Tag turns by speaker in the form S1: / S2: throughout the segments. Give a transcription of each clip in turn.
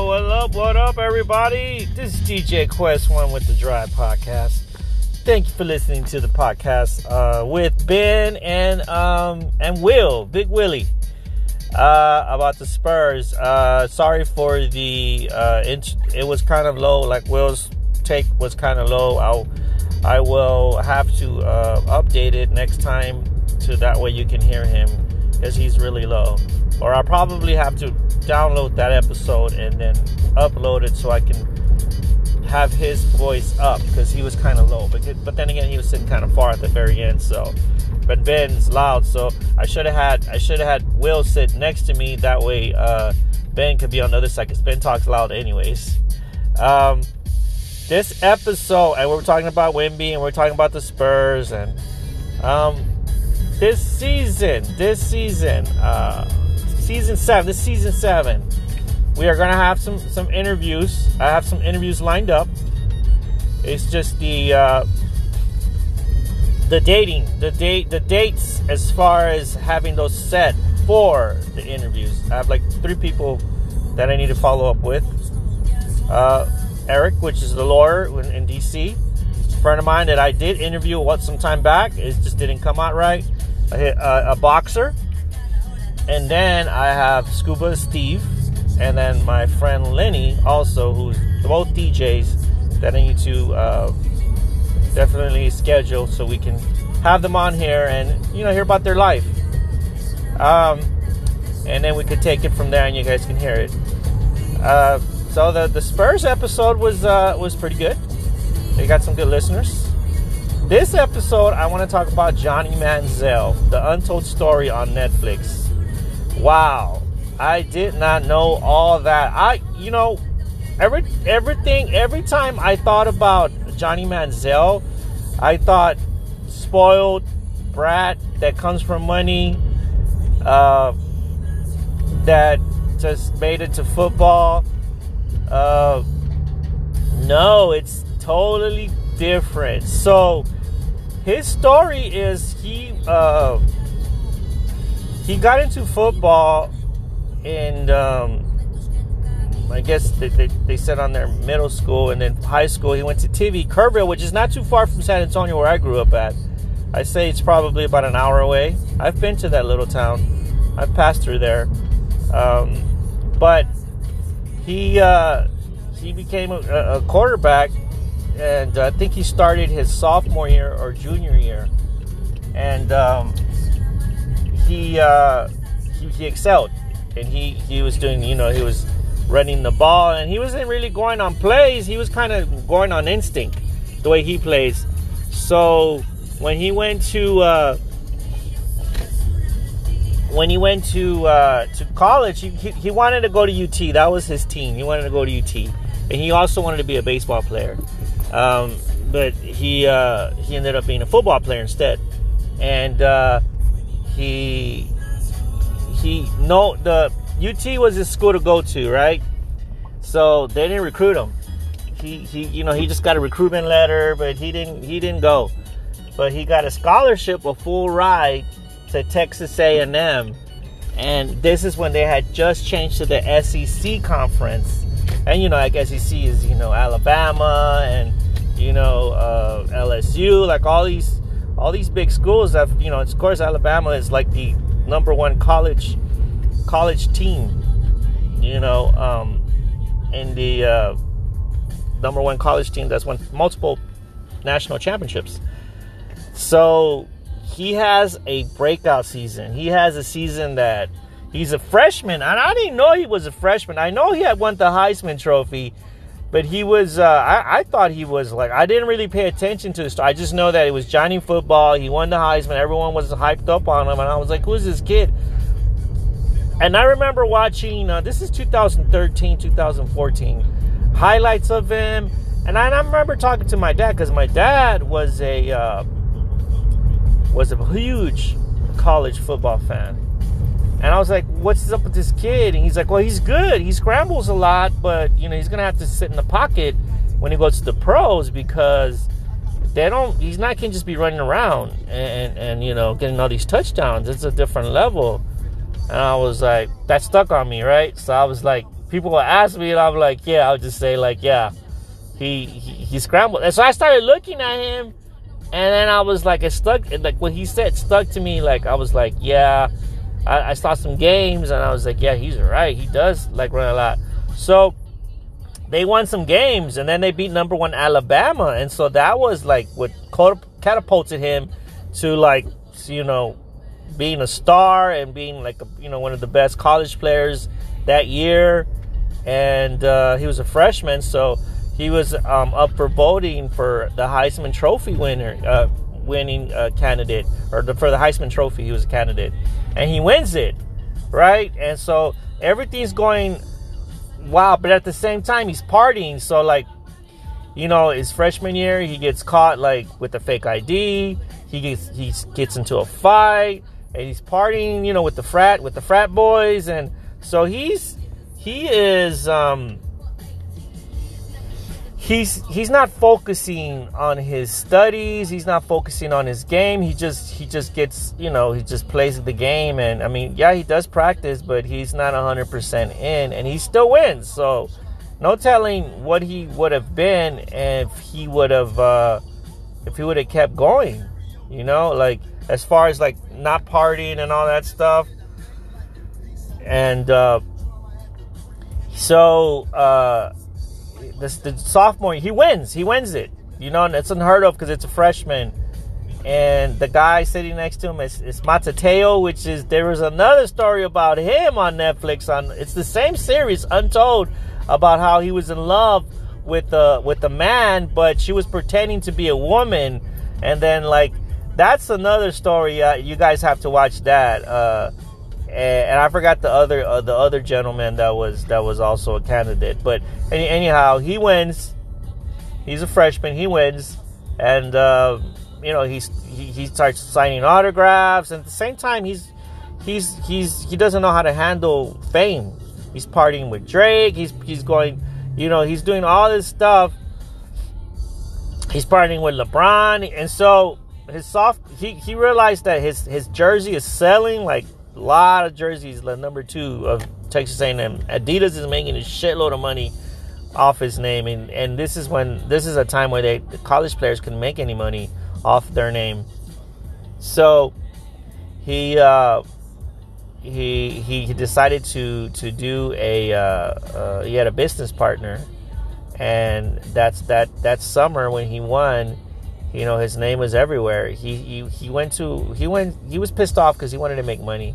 S1: What up, what up, everybody? This is DJ Quest One with the Drive Podcast. Thank you for listening to the podcast uh, with Ben and um, and Will, Big Willie, uh, about the Spurs. Uh, sorry for the uh, int- it was kind of low. Like Will's take was kind of low. I'll I will have to uh, update it next time to that way you can hear him because he's really low. Or I'll probably have to download that episode and then upload it so I can have his voice up because he was kind of low. But but then again, he was sitting kind of far at the very end. So, but Ben's loud, so I should have had I should have had Will sit next to me. That way, uh, Ben could be on the other side because Ben talks loud anyways. Um, this episode, and we're talking about Wemby, and we're talking about the Spurs, and um, this season, this season, uh, season seven, this season seven, we are gonna have some some interviews. I have some interviews lined up. It's just the uh, the dating, the date, the dates as far as having those set for the interviews. I have like three people that I need to follow up with. Uh, Eric, which is the lawyer in, in DC, friend of mine that I did interview what some time back. It just didn't come out right. A, a, boxer, and then I have Scuba Steve, and then my friend Lenny, also who's both DJs that I need to uh, definitely schedule so we can have them on here and you know hear about their life. Um, and then we could take it from there, and you guys can hear it. Uh, so the the Spurs episode was uh, was pretty good. They got some good listeners. This episode, I want to talk about Johnny Manziel, the untold story on Netflix. Wow, I did not know all that. I, you know, every everything every time I thought about Johnny Manziel, I thought spoiled brat that comes from money, uh, that just made it to football. Uh, no, it's totally different. So his story is he uh, he got into football and um, I guess they, they, they, said on their middle school and then high school he went to Tivy Kerrville, which is not too far from San Antonio where I grew up at. I say it's probably about an hour away. I've been to that little town. I've passed through there. Um, but he uh, he became a, a, quarterback, and I think he started his sophomore year or junior year, and um, he, uh, he, he excelled, and he he was doing you know he was running the ball, and he wasn't really going on plays. He was kind of going on instinct, the way he plays. So when he went to uh, when he went to uh, to college, he, he, wanted to go to UT. That was his team. He wanted to go to UT, and he also wanted to be a baseball player. Um, but he uh, he ended up being a football player instead, and uh, he he no the UT was his school to go to, right? So they didn't recruit him. He he you know he just got a recruitment letter, but he didn't he didn't go. But he got a scholarship, a full ride to Texas A&M, and this is when they had just changed to the SEC conference. And you know, like SEC is you know Alabama and you know uh, LSU, like all these all these big schools have you know. Of course, Alabama is like the number one college college team. You know, um, in the uh, number one college team that's won multiple national championships. So he has a breakout season. He has a season that he's a freshman, and I didn't know he was a freshman. I know he had won the Heisman Trophy, but he was. Uh, I, I, thought he was like I didn't really pay attention to this. I just know that it was Johnny Football. He won the Heisman. Everyone was hyped up on him, and I was like, "Who's this kid?" And I remember watching. Uh, this is 2013, 2014 highlights of him, and I, and I remember talking to my dad because my dad was a. Uh, was a huge college football fan. And I was like, what's up with this kid? And he's like, well, he's good. He scrambles a lot, but, you know, he's going to have to sit in the pocket when he goes to the pros because they don't, he's not to just be running around and, and, you know, getting all these touchdowns. It's a different level. And I was like, that stuck on me, right? So I was like, people will ask me, and I'm like, yeah, I'll just say like, yeah, he he, he scrambled. And so I started looking at him, and then I was like, it stuck. Like what he said stuck to me. Like I was like, yeah. I, I saw some games, and I was like, yeah, he's right. He does like run a lot. So they won some games, and then they beat number one Alabama, and so that was like what catapulted him to like you know being a star and being like a, you know one of the best college players that year, and uh, he was a freshman, so he was um, up for voting for the Heisman Trophy winner, uh, winning uh, candidate, or the, for the Heisman Trophy, he was a candidate, and he wins it, right? And so everything's going wow, but at the same time, he's partying, so like. You know, his freshman year, he gets caught like with a fake ID. He gets he gets into a fight, and he's partying, you know, with the frat with the frat boys, and so he's he is um he's he's not focusing on his studies he's not focusing on his game he just he just gets you know he just plays the game and i mean yeah he does practice but he's not 100% in and he still wins so no telling what he would have been if he would have uh if he would have kept going you know like as far as like not partying and all that stuff. And uh, so uh, the sophomore he wins. He wins it. You know and it's unheard of because it's a freshman. And the guy sitting next to him is, is Manti Te'o, which is there was another story about him on Netflix on it's the same series Untold about how he was in love with a with a man but she was pretending to be a woman. And then like that's another story uh, you guys have to watch that uh, and, I forgot the other uh, the other gentleman that was that was also a candidate. But any, anyhow, he wins. He's a freshman. He wins, and uh, you know he's he, he starts signing autographs. And at the same time, he's he's he's he doesn't know how to handle fame. He's partying with Drake. He's he's going, you know, he's doing all this stuff. He's partying with LeBron, and so his soft he, he realized that his his jersey is selling like a lot of jerseys, the number two of Texas A&M. Adidas is making a shitload of money off his name, and, and this is when this is a time where they the college players couldn't make any money off their name. So he uh, he he decided to to do a uh, uh, he had a business partner, and that's that that summer when he won you know his name was everywhere. He he, he went to he went he was pissed off because he wanted to make money.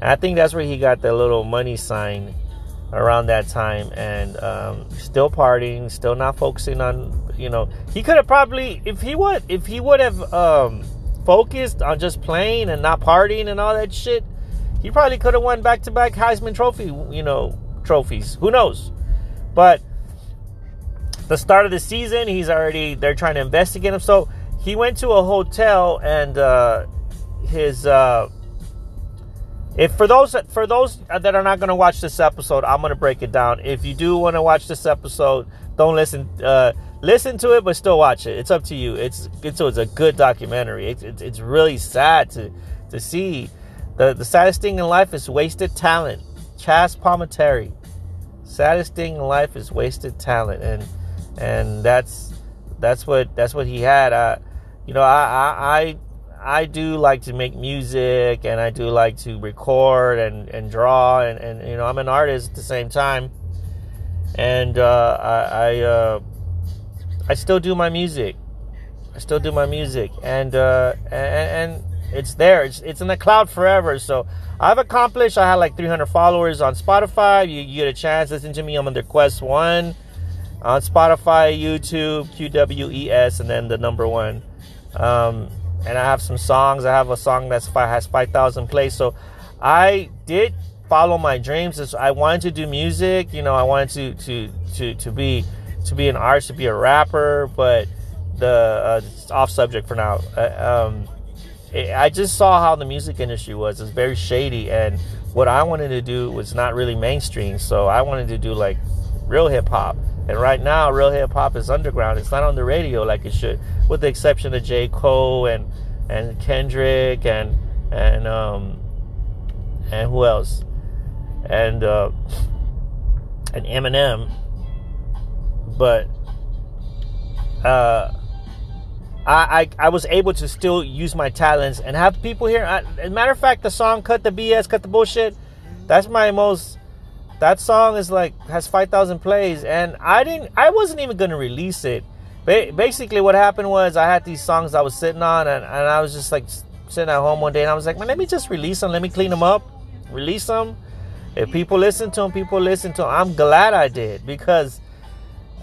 S1: And i think that's where he got the little money sign around that time. And um, still partying still not focusing on you know he could have probably if he would if he would have um, focused on just playing and not partying and all that shit he probably could have won back-to-back heisman trophy you know trophies. Who knows? But the start of the season, he's already they're trying to investigate him. So he went to a hotel and uh, his uh, if for those for those that are not going to watch this episode, I'm going to break it down. If you do want to watch this episode, don't listen. Uh, listen to it, but still watch it. It's up to you. It's it's, it's a good documentary. It's, it's, it's really sad to to see. The the saddest thing in life is wasted talent. Chazz Palminteri. Saddest thing in life is wasted talent, and and that's that's what that's what he had. I, you know, I, I I do like to make music, and I do like to record and and draw, and and you know, I'm an artist at the same time, and uh, I I, uh, I still do my music. I still do my music, and uh, and, and it's there. It's it's in the cloud forever. So I've accomplished. I had like 300 followers on Spotify. You, you get a chance. Listen to me. I'm under Quest One on Spotify, YouTube, QWES, and then the number one. Um, and I have some songs. I have a song that's five, has 5,000 plays. So I did follow my dreams. I wanted to do music. You know, I wanted to to to to be to be an artist, to be a rapper. But the uh, off subject for now. Uh, um, it, I just saw how the music industry was. It's very shady, and what I wanted to do was not really mainstream. So I wanted to do like real hip hop. And right now, real hip hop is underground. It's not on the radio like it should, with the exception of J. Cole and and Kendrick and and um and who else? And uh, and Eminem, but uh, I, I, I was able to still use my talents and have people here. I, as a matter of fact, the song "Cut the BS, Cut the Bullshit," that's my most. That song is like has five thousand plays, and I didn't. I wasn't even gonna release it. Ba- basically, what happened was I had these songs I was sitting on, and, and I was just like sitting at home one day, and I was like, man, let me just release them. Let me clean them up, release them. If people listen to them, people listen to them. I'm glad I did because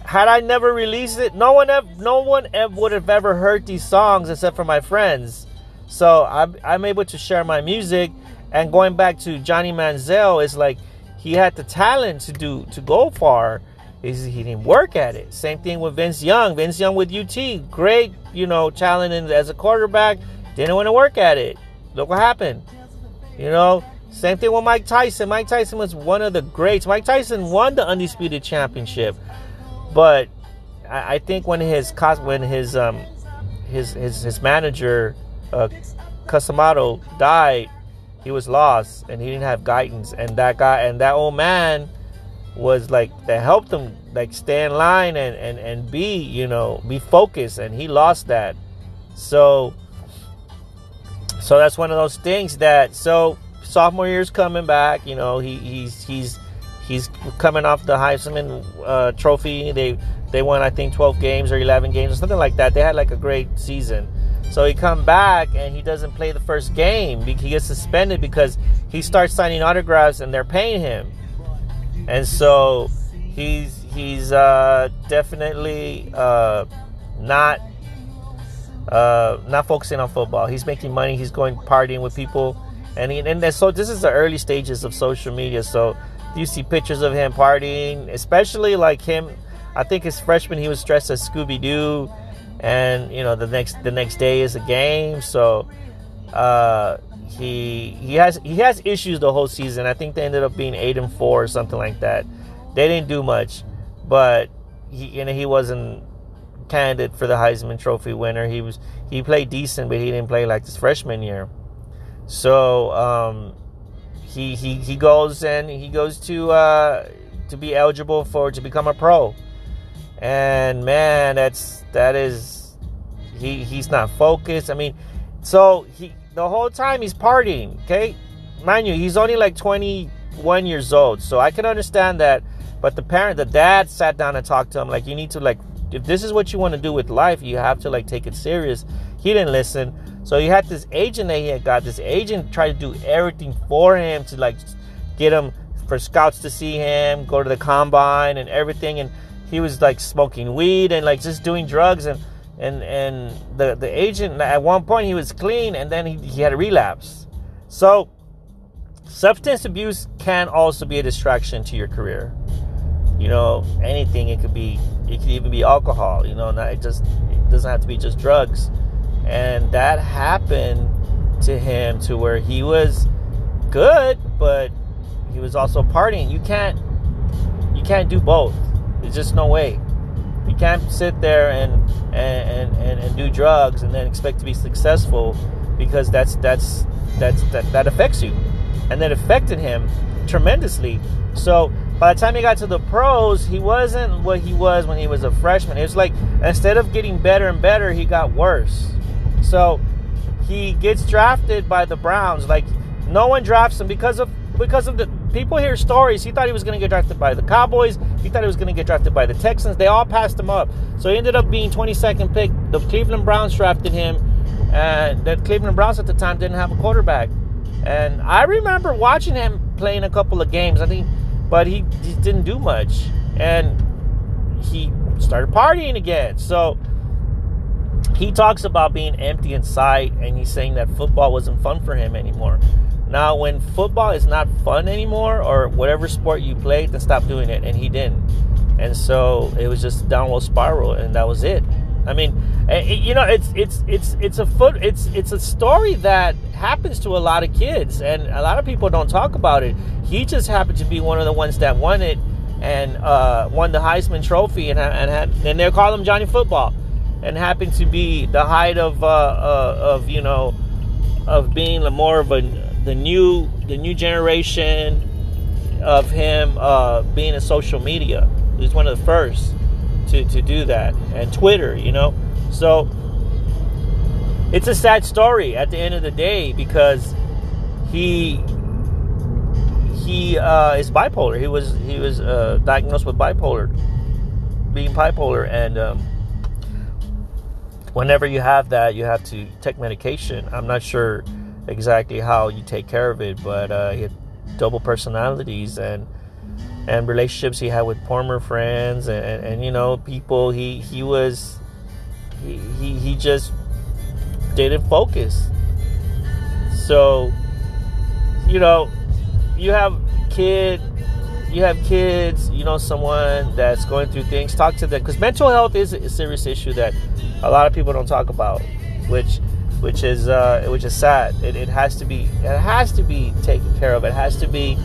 S1: had I never released it, no one ever, no one ever would have ever heard these songs except for my friends. So I'm, I'm able to share my music. And going back to Johnny Manziel, is like he had the talent to do to go far. Is he didn't work at it. Same thing with Vince Young. Vince Young with UT, great, you know, talent as a quarterback. Didn't want to work at it. Look what happened. You know, same thing with Mike Tyson. Mike Tyson was one of the greats. Mike Tyson won the undisputed championship. But I, I think when his when his um his his his manager uh, died, he was lost and he didn't have guidance. And that guy and that old man was like that helped him like stay in line and and and be you know be focused. And he lost that. So so that's one of those things that so sophomore year's coming back. You know he he's he's He's coming off the Heisman uh, Trophy. They they won I think 12 games or 11 games or something like that. They had like a great season. So he come back and he doesn't play the first game. He gets suspended because he starts signing autographs and they're paying him. And so he's he's uh, definitely uh, not uh, not focusing on football. He's making money. He's going partying with people, and he, and so this is the early stages of social media. So you see pictures of him partying, especially like him. I think his freshman he was dressed as Scooby Doo, and you know the next the next day is a game, so uh, he he has he has issues the whole season. I think they ended up being eight and four or something like that. They didn't do much, but he you know he wasn't candidate for the Heisman Trophy winner. He was he played decent, but he didn't play like his freshman year. So um, he he he goes and he goes to uh, to be eligible for to become a pro. And man, that's that is he he's not focused. I mean, so he the whole time he's partying. Okay, mind you, he's only like 21 years old, so I can understand that. But the parent, the dad, sat down and talked to him like, you need to like, if this is what you want to do with life, you have to like take it serious. He didn't listen. So he had this agent that he had got. This agent tried to do everything for him to like get him for scouts to see him, go to the combine and everything. And he was like smoking weed and like just doing drugs and and and the the agent at one point he was clean and then he, he had a relapse. So substance abuse can also be a distraction to your career. You know, anything it could be. It could even be alcohol. You know, not it just it doesn't have to be just drugs and that happened to him to where he was good but he was also partying you can't you can't do both there's just no way you can't sit there and and, and, and do drugs and then expect to be successful because that's that's that's that, that affects you and that affected him tremendously so by the time he got to the pros, he wasn't what he was when he was a freshman. It was like instead of getting better and better, he got worse. So he gets drafted by the Browns. Like no one drafts him because of because of the people hear stories. He thought he was going to get drafted by the Cowboys. He thought he was going to get drafted by the Texans. They all passed him up. So he ended up being 22nd pick. The Cleveland Browns drafted him, and the Cleveland Browns at the time didn't have a quarterback. And I remember watching him playing a couple of games. I think, but he, he didn't do much, and he started partying again. So he talks about being empty inside and he's saying that football wasn't fun for him anymore. Now, when football is not fun anymore, or whatever sport you play, then stop doing it. And he didn't. And so it was just a downward spiral, and that was it. I mean, it, you know, it's it's it's it's a foot it's it's a story that happens to a lot of kids, and a lot of people don't talk about it. He just happened to be one of the ones that won it and uh, won the Heisman Trophy, and and had and they call him Johnny Football and happened to be the height of uh, uh, of you know of being more of a the new the new generation of him uh, being in social media. He's one of the first to, to do that, and Twitter, you know. So it's a sad story at the end of the day because he he uh, is bipolar. He was he was uh, diagnosed with bipolar, being bipolar, and um, whenever you have that, you have to take medication. I'm not sure exactly how you take care of it, but uh, he had double personalities and and relationships he had with former friends and, and, and you know people he he was he, he he just didn't focus. So you know you have kid you have kids you know someone that's going through things talk to them because mental health is a serious issue that a lot of people don't talk about which which is uh, which is sad. It, it has to be it has to be taken care of. It has to be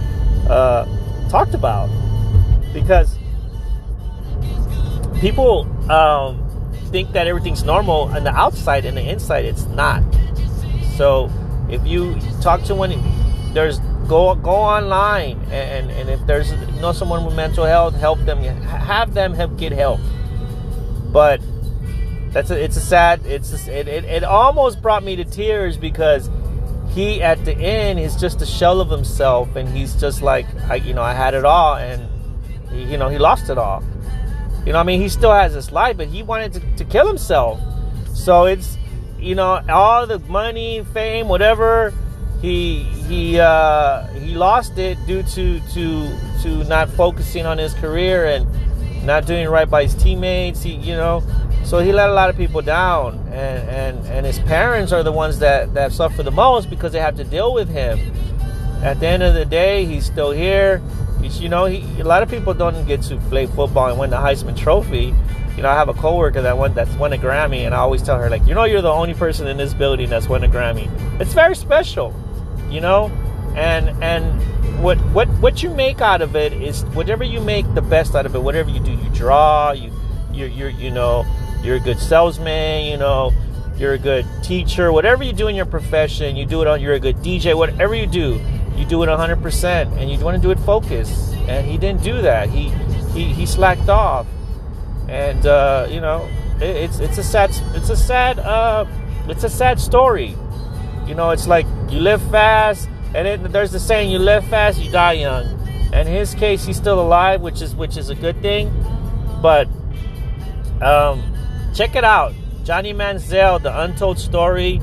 S1: uh, talked about. Because people um, think that everything's normal on the outside and the inside. It's not. So if you talk to one there's go go online and, and if there's you know someone with mental health help them. Have them help get help. But that's a, it's a sad it's a, it, it, it almost brought me to tears because he at the end is just a shell of himself and he's just like I you know I had it all and he, you know he lost it all you know I mean he still has his life but he wanted to, to kill himself so it's you know all the money fame whatever he he uh, he lost it due to to to not focusing on his career and not doing right by his teammates. He you know, so he let a lot of people down, and and and his parents are the ones that that suffer the most because they have to deal with him. At the end of the day, he's still here. He's, you know, he, a lot of people don't get to play football and win the Heisman Trophy. You know, I have a coworker that won that's won a Grammy, and I always tell her like, you know, you're the only person in this building that's won a Grammy. It's very special you know and and what what what you make out of it is whatever you make the best out of it whatever you do you draw you you're, you're you know you're a good salesman you know. You're a good teacher. Whatever you do in your profession you do it on you're a good dj whatever you do you do it 100% and you want to do it focused. And he didn't do that. He he, he slacked off. And uh, you know it, it's it's a sad it's a sad uh, it's a sad story. You know, it's like you live fast, and it, there's the saying, you live fast, you die young. And in his case, he's still alive, which is which is a good thing. But um, check it out, Johnny Manziel, the Untold Story.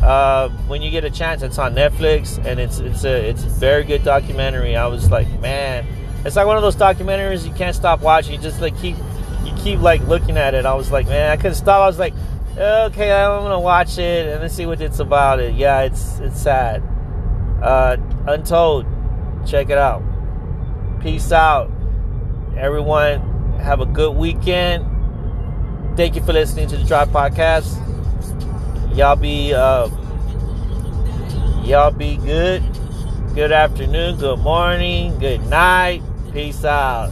S1: Uh, when you get a chance, it's on Netflix, and it's it's a it's a very good documentary. I was like, man, it's like one of those documentaries you can't stop watching. You just like keep you keep like looking at it. I was like, man, I couldn't stop. I was like, okay, I'm gonna watch it and let's see what it's about. It, yeah, it's it's sad. Uh, Untold, check it out. Peace out, everyone. Have a good weekend. Thank you for listening to the Drive Podcast. Y'all be uh, y'all be good. Good afternoon. Good morning. Good night. Peace out.